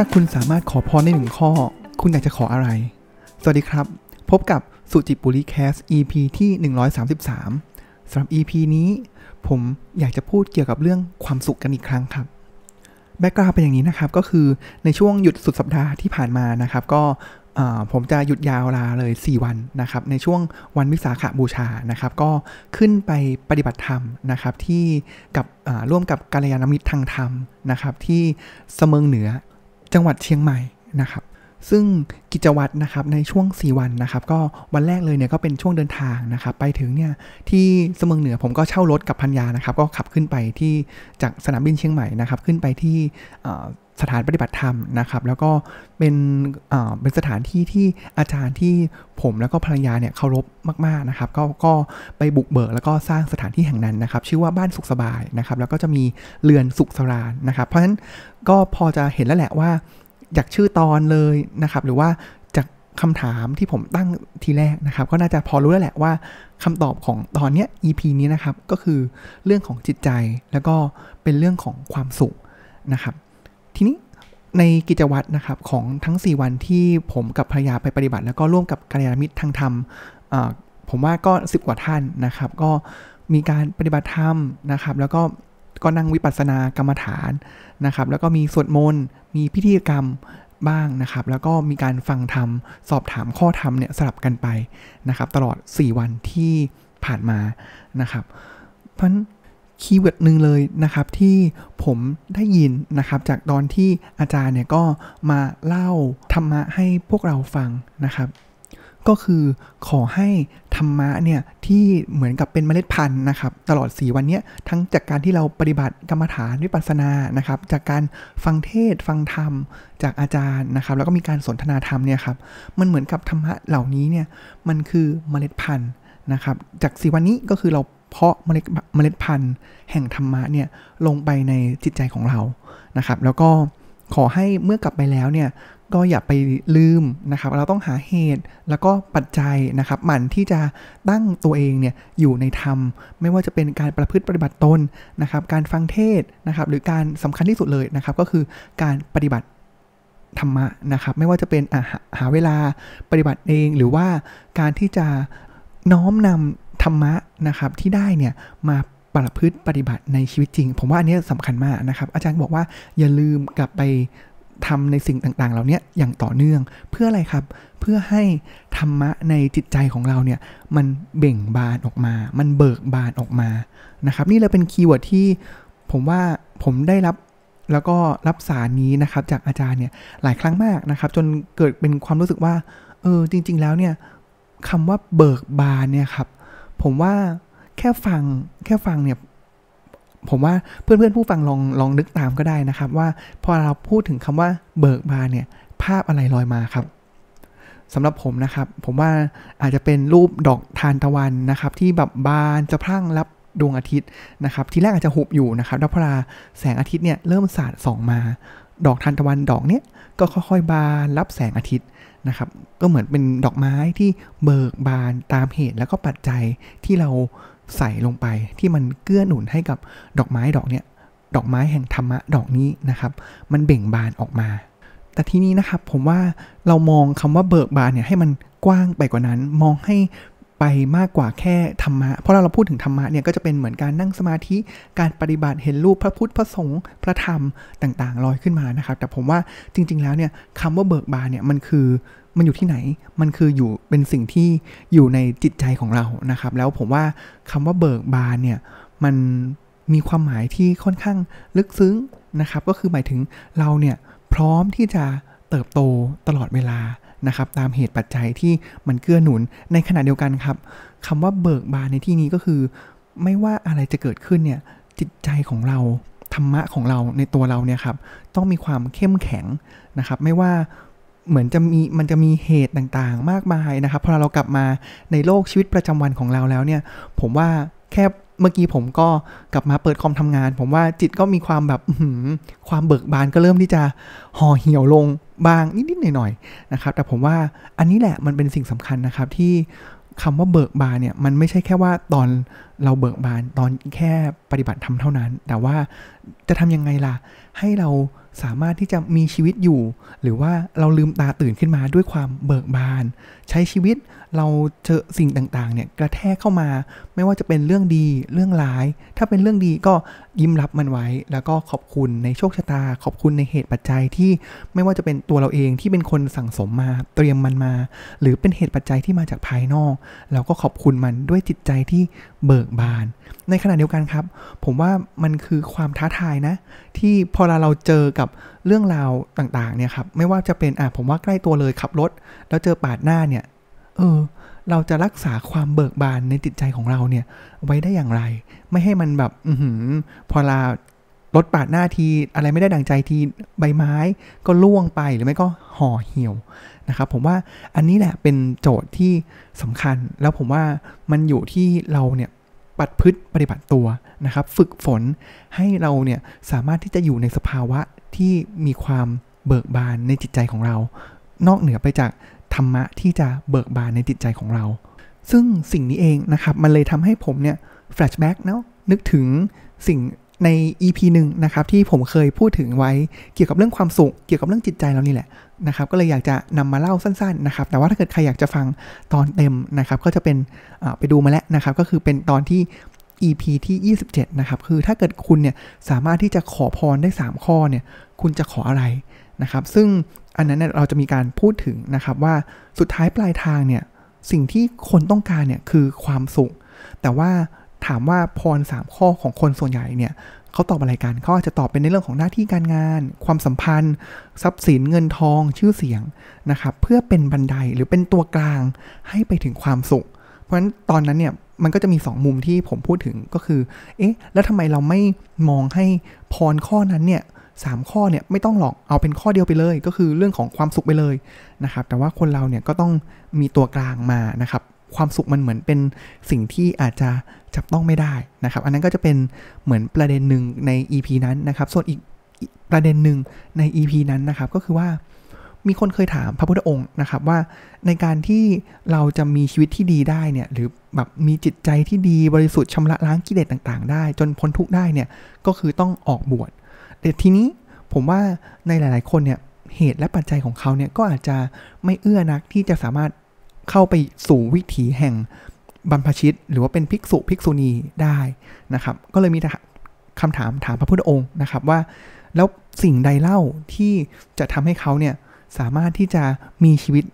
ถ้าคุณสามารถขอพรได้หนึ่งข้อ คุณอยากจะขออะไร สวัสดีครับ พบกับสุจิปุริแคส EP ที่ 133สำหรับ EP นี้ ผมอยากจะพูดเกี่ยวกับเรื่องความสุขกันอีกครั้งครับ แบ็กกราวเป็นอย่างนี้นะครับ ก็คือในช่วงหยุดสุดสัปดาห์ที่ผ่านมานะครับ ก็ผมจะหยุดยาวลาเลย 4 วันนะครับ ในช่วงวันวิสาขาบูชานะครับ ก็ขึ้นไปปฏิบัติธรรมนะครับที่กับร่วมกับกาลยานมิตรทางธรรมนะครับที่เสมิงเหนือ จังหวัดเชียงใหม่นะครับ ซึ่งกิจวัตรนะครับในช่วง 4 วันนะครับ ก็วันแรกเลยเนี่ยก็เป็นช่วงเดินทางนะครับ ไปถึงเนี่ยที่สมองเหนือผมก็เช่ารถกับพันยานะครับ ก็ขับขึ้นไปที่จากสนามบินเชียงใหม่นะครับ ขึ้นไปที่ สถานปฏิบัติธรรมนะครับ แล้วก็เป็นเป็นสถานที่ที่อาจารย์ที่ผมแล้วก็ภรรยาเนี่ยเคารพมากๆนะครับ ก็ก็ไปบุกเบิกแล้วก็สร้างสถานที่แห่งนั้นนะครับ ชื่อว่าบ้านสุขสบายนะครับ แล้วก็จะมีเรือนสุขสรานนะครับ เพราะฉะนั้นก็พอจะเห็นแล้วแหละว่าอยากชื่อตอนเลยนะครับ หรือว่าจากคำถามที่ผมตั้งทีแรกนะครับ ก็น่าจะพอรู้แล้วแหละว่าคำตอบของตอนนี้ EP นี้นะครับ ก็คือเรื่องของจิตใจแล้วก็เป็นเรื่องของความสุขนะครับ ทีนี้ในกิจวัตรนะครับของทั้ง 4 วันที่ผมกับภรรยาไปปฏิบัติ แล้วก็ร่วมกับกัลยาณมิตรทางธรรมผมว่าก็ 10 กว่าท่านนะครับ ก็มีการปฏิบัติธรรมนะครับ แล้วก็ก็นั่งวิปัสสนากรรมฐานนะครับ แล้วก็มีสวดมนต์มีพิธีกรรมบ้างนะครับ แล้วก็มีการฟังธรรม สอบถามข้อธรรมเนี่ยสลับกันไปนะครับ ตลอด 4 วันที่ผ่านมานะครับ เพราะ คีย์เวิร์ดหนึ่งเลยนะครับที่ผมได้ยินนะครับจากตอนที่อาจารย์เนี่ยก็มาเล่าธรรมะให้พวกเราฟังนะครับก็คือขอให้ธรรมะเนี่ยที่เหมือนกับเป็นเมล็ดพันธุ์นะครับ ตลอด 4 วันนี้ทั้งจากการที่เราปฏิบัติกรรมฐานวิปัสสนานะครับ จากการฟังเทศฟังธรรมจากอาจารย์นะครับ แล้วก็มีการสนทนาธรรมเนี่ยครับมันเหมือนกับธรรมะเหล่านี้เนี่ยมันคือเมล็ดพันธุ์นะครับ จากสี่วันนี้ก็คือเรา เพาะเมล็ดเมล็ดพันธุ์แห่งธรรมะเนี่ยลงไปในจิตใจของเรานะครับ แล้วก็ขอให้เมื่อกลับไปแล้วเนี่ยก็อย่าไปลืมนะครับ เราต้องหาเหตุแล้วก็ปัจจัยนะครับหมั่นที่จะตั้งตัวเองเนี่ยอยู่ในธรรม ไม่ว่าจะเป็นการประพฤติปฏิบัติตนนะครับ การฟังเทศนะครับ หรือการสำคัญที่สุดเลยนะครับ ก็คือการปฏิบัติธรรมะนะครับ ไม่ว่าจะเป็นหาเวลาปฏิบัติเองหรือว่าการที่จะน้อมนำธ รรมะนะครับที่ได้เนี่ยมาประพฤติปฏิบัติในชีวิตจริง ผมว่าอันนี้สำคัญมากนะครับ อาจารย์บอกว่าอย่าลืมกลับไปทำในสิ่งต่างๆ เหล่านี้อย่างต่อเนื่องเพื่ออะไรครับ เพื่อให้ธรรมะในจิตใจของเราเนี่ยมันเบ่งบานออกมา มันเบิกบานออกมานะครับ นี่เลยเป็น keyword ที่ผมว่าผมได้รับแล้วก็รับสารนี้นะครับ จากอาจารย์เนี่ยหลายครั้งมากนะครับ จนเกิดเป็นความรู้สึกว่าเออจริง ๆ แล้วเนี่ยคำว่าเบิกบานเนี่ยครับ ผมว่าแค่ฟังแค่ฟังเนี่ยผมว่าเพื่อนๆผู้ฟังลองลองนึกตามก็ได้นะครับ ว่าพอเราพูดถึงคำว่าเบิกบานเนี่ย ภาพอะไรลอยมาครับสำหรับผมนะครับ ผมว่าอาจจะเป็นรูปดอกทานตะวันนะครับ ที่แบบบานจะพรั่งรับดวงอาทิตย์นะครับ ทีแรกอาจจะหุบอยู่นะครับแล้วพอแสงอาทิตย์เนี่ยเริ่มสาดส่องมา ดอกทานตะวันดอกเนี้ยก็ค่อยๆบานรับแสงอาทิตย์นะครับ ก็เหมือนเป็นดอกไม้ที่เบิกบานตามเหตุแล้วก็ปัจจัยที่เราใส่ลงไป ที่มันเกื้อหนุนให้กับดอกไม้ดอกเนี้ยดอกไม้แห่งธรรมะดอกนี้นะครับ มันเบ่งบานออกมา แต่ที่นี้นะครับผมว่าเรามองคำว่าเบิกบานเนี่ยให้มันกว้างไปกว่านั้น มองให้ ไปมากกว่าแค่ธรรมะ เพราะเราเราพูดถึงธรรมะเนี่ยก็จะเป็นเหมือนการนั่งสมาธิ การปฏิบัติเห็นรูปพระพุทธพระสงฆ์พระธรรมต่างๆ ลอยขึ้นมานะครับ แต่ผมว่าจริง ๆ แล้วเนี่ยคำว่าเบิกบานเนี่ยมันคือมันอยู่ที่ไหน มันคืออยู่เป็นสิ่งที่อยู่ในจิตใจของเรานะครับ แล้วผมว่าคำว่าเบิกบานเนี่ยมันมีความหมายที่ค่อนข้างลึกซึ้งนะครับ ก็คือหมายถึงเราเนี่ยพร้อมที่จะเติบโตตลอดเวลา นะครับตามเหตุปัจจัยที่มันเกื้อหนุนในขณะเดียวกันครับคำว่าเบิกบานในที่นี้ก็คือ ไม่ว่าอะไรจะเกิดขึ้นเนี่ยจิตใจของเราธรรมะของเราในตัวเราเนี่ยครับต้องมีความเข้มแข็งนะครับไม่ว่าเหมือนจะมีมันจะมีเหตุต่างๆ มากมายนะครับพอเรากลับมาในโลกชีวิตประจำวันของเราแล้วเนี่ยผมว่าแค่ เมื่อกี้ผมก็กลับมาเปิดคอมทำงาน ผมว่าจิตก็มีความแบบความเบิกบานก็เริ่มที่จะห่อเหี่ยวลงบางนิดๆหน่อยๆนะครับ แต่ผมว่าอันนี้แหละมันเป็นสิ่งสำคัญนะครับที่คำว่าเบิกบานเนี่ยมันไม่ใช่แค่ว่าตอนเราเบิกบานตอนแค่ปฏิบัติธรรมเท่านั้น แต่ว่า จะทำยังไงล่ะ ให้เราสามารถที่จะมีชีวิตอยู่ หรือว่าเราลืมตาตื่นขึ้นมาด้วยความเบิกบาน ใช้ชีวิตเราเจอสิ่งต่างๆ เนี่ยกระแทกเข้ามา ไม่ว่าจะเป็นเรื่องดีเรื่องร้าย ถ้าเป็นเรื่องดีก็ยิ้มรับมันไว้ แล้วก็ขอบคุณในโชคชะตา ขอบคุณในเหตุปัจจัยที่ไม่ว่าจะเป็นตัวเราเองที่เป็นคนสั่งสมมาเตรียมมันมา หรือเป็นเหตุปัจจัยที่มาจากภายนอกเราก็ขอบคุณมันด้วยจิตใจที่เบิกบาน ในขณะเดียวกันครับ ผมว่ามันคือความท้าทายนะ ที่พอเราเจอกับเรื่องราวต่างๆเนี่ยครับไม่ว่าจะเป็นอะผมว่าใกล้ตัวเลยขับรถ แล้วเจอปาดหน้าเนี่ยเออเราจะรักษาความเบิกบานในจิตใจของเราเนี่ย ไว้ได้อย่างไร ไม่ให้มันแบบอืพอลารถปาดหน้าทีอะไรไม่ได้ดังใจทีใบไม้ก็ล่วงไปหรือไม่ก็ห่อเหี่ยวนะครับผมว่าอันนี้แหละเป็นโจทย์ที่สำคัญแล้วผมว่ามันอยู่ที่เราเนี่ย ปัดพืชปฏิบัติตัวนะครับ ฝึกฝนให้เราเนี่ยสามารถที่จะอยู่ในสภาวะที่มีความเบิกบานในจิตใจของเรา นอกเหนือไปจากธรรมะที่จะเบิกบานในจิตใจของเรา ซึ่งสิ่งนี้เองนะครับ มันเลยทำให้ผมเนี่ยแฟลชแบ็กเนาะนึกถึงสิ่ง ใน EP หนึ่งนะครับที่ผมเคยพูดถึงไว้เกี่ยวกับเรื่องความสุข เกี่ยวกับเรื่องจิตใจเรานี่แหละนะครับก็เลยอยากจะนำมาเล่าสั้นๆนะครับ แต่ว่าถ้าเกิดใครอยากจะฟังตอนเต็มนะครับก็จะเป็นไปดูมาแล้วนะครับ ก็คือเป็นตอนที่ EP ที่ 27 นะครับ คือถ้าเกิดคุณเนี่ยสามารถที่จะขอพรได้ 3 ข้อเนี่ย คุณจะขออะไรนะครับ ซึ่งอันนั้นเราจะมีการพูดถึงนะครับว่าสุดท้ายปลายทางเนี่ย สิ่งที่คนต้องการเนี่ยคือความสุข แต่ว่า ถามว่าพรสามข้อของคนส่วนใหญ่เนี่ยเขาตอบอะไรกันเขาอาจจะตอบเป็นในเรื่องของหน้าที่การงาน ความสัมพันธ์ ทรัพย์สินเงินทองชื่อเสียงนะครับเพื่อเป็นบันไดหรือเป็นตัวกลางให้ไปถึงความสุข เพราะฉะนั้นตอนนั้นเนี่ยมันก็จะมี 2 มุมที่ผมพูดถึงก็คือ เอ๊ะ แล้วทำไมเราไม่มองให้พรข้อนั้นเนี่ยสามข้อเนี่ยไม่ต้องหรอกเอาเป็นข้อเดียวไปเลย ก็คือเรื่องของความสุขไปเลยนะครับ แต่ว่าคนเราเนี่ยก็ต้องมีตัวกลางมานะครับ ความสุขมันเหมือนเป็นสิ่งที่อาจจะ จับต้องไม่ได้นะครับ อันนั้นก็จะเป็นเหมือนประเด็นหนึ่งใน EP นั้นนะครับ ส่วนอีกประเด็นหนึ่งใน EP นั้นนะครับก็คือว่ามีคนเคยถามพระพุทธองค์นะครับว่าในการที่เราจะมีชีวิตที่ดีได้เนี่ยหรือแบบมีจิตใจที่ดีบริสุทธิ์ชำระล้างกิเลสต่างๆ ได้ จนพ้นทุกข์ได้เนี่ยก็คือต้องออกบวชแต่ทีนี้ผมว่าในหลายๆ คนเนี่ยเหตุและปัจจัยของเขาเนี่ยก็อาจจะไม่เอื้อนักที่จะสามารถเข้าไปสู่วิถีแห่ง บรรพชิต หรือว่าเป็นภิกษุภิกษุณีได้นะครับ ก็เลยมีคำถามถามพระพุทธองค์นะครับว่า แล้วสิ่งใดเล่าที่จะทำให้เขาเนี่ยสามารถที่จะมีชีวิต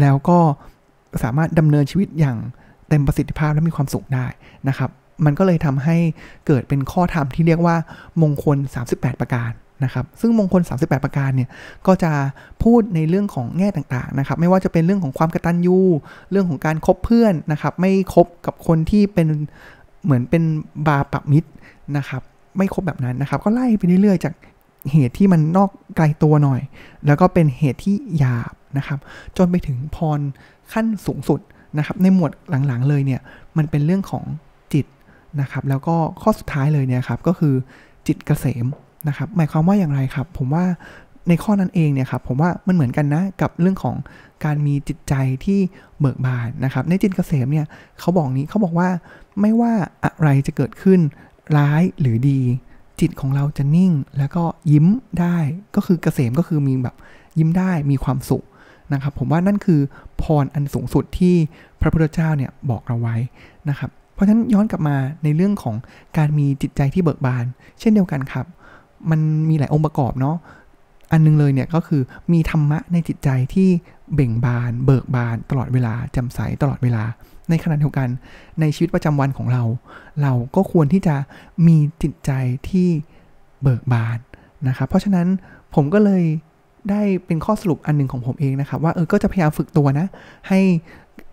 แล้วก็สามารถดำเนินชีวิตอย่างเต็มประสิทธิภาพและมีความสุขได้นะครับ มันก็เลยทำให้เกิดเป็นข้อธรรมที่เรียกว่ามงคล 38 ประการ นะครับซึ่งมงคล 38 ประการเนี่ยก็จะพูดในเรื่องของแง่ต่างๆนะครับไม่ว่าจะเป็นเรื่องของความกตัญญูเรื่องของการคบเพื่อนนะครับไม่คบกับคนที่เป็นเหมือนเป็นบาปมิตรนะครับไม่คบแบบนั้นนะครับ ก็ไล่ไปเรื่อยๆ จากเหตุที่มันนอกไกลตัวหน่อย แล้วก็เป็นเหตุที่หยาบนะครับจนไปถึงพรขั้นสูงสุดนะครับในหมวดหลังๆเลยเนี่ยมันเป็นเรื่องของจิตนะครับแล้วก็ข้อสุดท้ายเลยเนี่ยครับก็คือจิตเกษม นะครับหมายความว่าอย่างไรครับ ผมว่าในข้อนั้นเองเนี่ยครับผมว่ามันเหมือนกันนะกับเรื่องของการมีจิตใจที่เบิกบานนะครับ ในจิตเกษมเนี่ยเขาบอกนี้เขาบอกว่าไม่ว่าอะไรจะเกิดขึ้นร้ายหรือดี จิตของเราจะนิ่งแล้วก็ยิ้มได้ก็คือเกษมก็คือมีแบบยิ้มได้มีความสุขนะครับ ผมว่านั่นคือพรอันสูงสุดที่พระพุทธเจ้าเนี่ยบอกเราไว้นะครับ เพราะฉะนั้นย้อนกลับมาในเรื่องของการมีจิตใจที่เบิกบาน เช่นเดียวกันครับ มันมีหลายองค์ประกอบเนาะอันนึงเลยเนี่ยก็คือมีธรรมะในจิตใจที่เบ่งบาน เบิกบาน ตลอดเวลาจำใสตลอดเวลา ในขณะเดียวกันในชีวิตประจำวันของเรา เราก็ควรที่จะมีจิตใจที่เบิกบานนะครับเพราะฉะนั้นผมก็เลยได้เป็นข้อสรุปอันหนึ่งของผมเองนะครับ ว่าเออก็จะพยายามฝึกตัวนะ ให้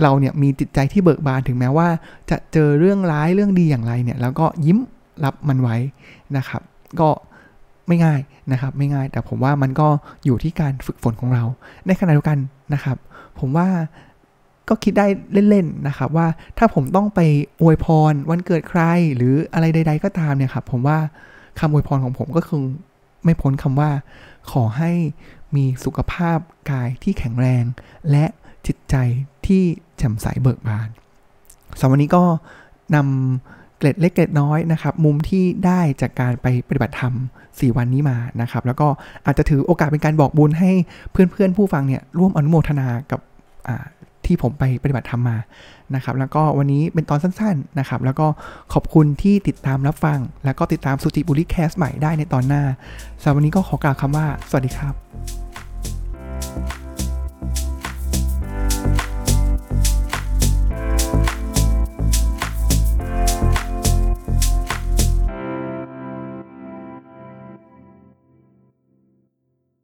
เราเนี่ยมีจิตใจที่เบิกบานถึงแม้ว่า จะเจอเรื่องร้ายเรื่องดีอย่างไรเนี่ย แล้วก็ยิ้มรับมันไว้นะครับ ก็ ไม่ง่ายนะครับไม่ง่าย แต่ผมว่ามันก็อยู่ที่การฝึกฝนของเรา ในขณะเดียวกันนะครับ ผมว่าก็คิดได้เล่นๆนะครับว่าถ้าผมต้องไปอวยพรวันเกิดใครหรืออะไรใด ๆ ก็ตามเนี่ยครับผมว่าคำอวยพรของผมก็คือไม่พ้นคำว่า ขอให้มีสุขภาพกายที่แข็งแรง และจิตใจที่แจ่มใสเบิกบานสำหรับวันนี้ก็น เกร็ดเล็กเกร็ดน้อยนะครับมุมที่ได้จากการไปปฏิบัติธรรม 4 วันนี้มานะครับแล้วก็อาจจะถือโอกาสเป็นการบอกบุญให้เพื่อนๆผู้ฟังเนี่ยร่วมอนุโมทนากับที่ผมไปปฏิบัติธรรมมานะครับแล้วก็วันนี้เป็นตอนสั้นๆนะครับแล้วก็ขอบคุณที่ติดตามรับฟัง แล้วก็ติดตามสุจิบุรีแคสใหม่ได้ในตอนหน้าสำหรับวันนี้ก็ขอกล่าวคำว่า สวัสดีครับ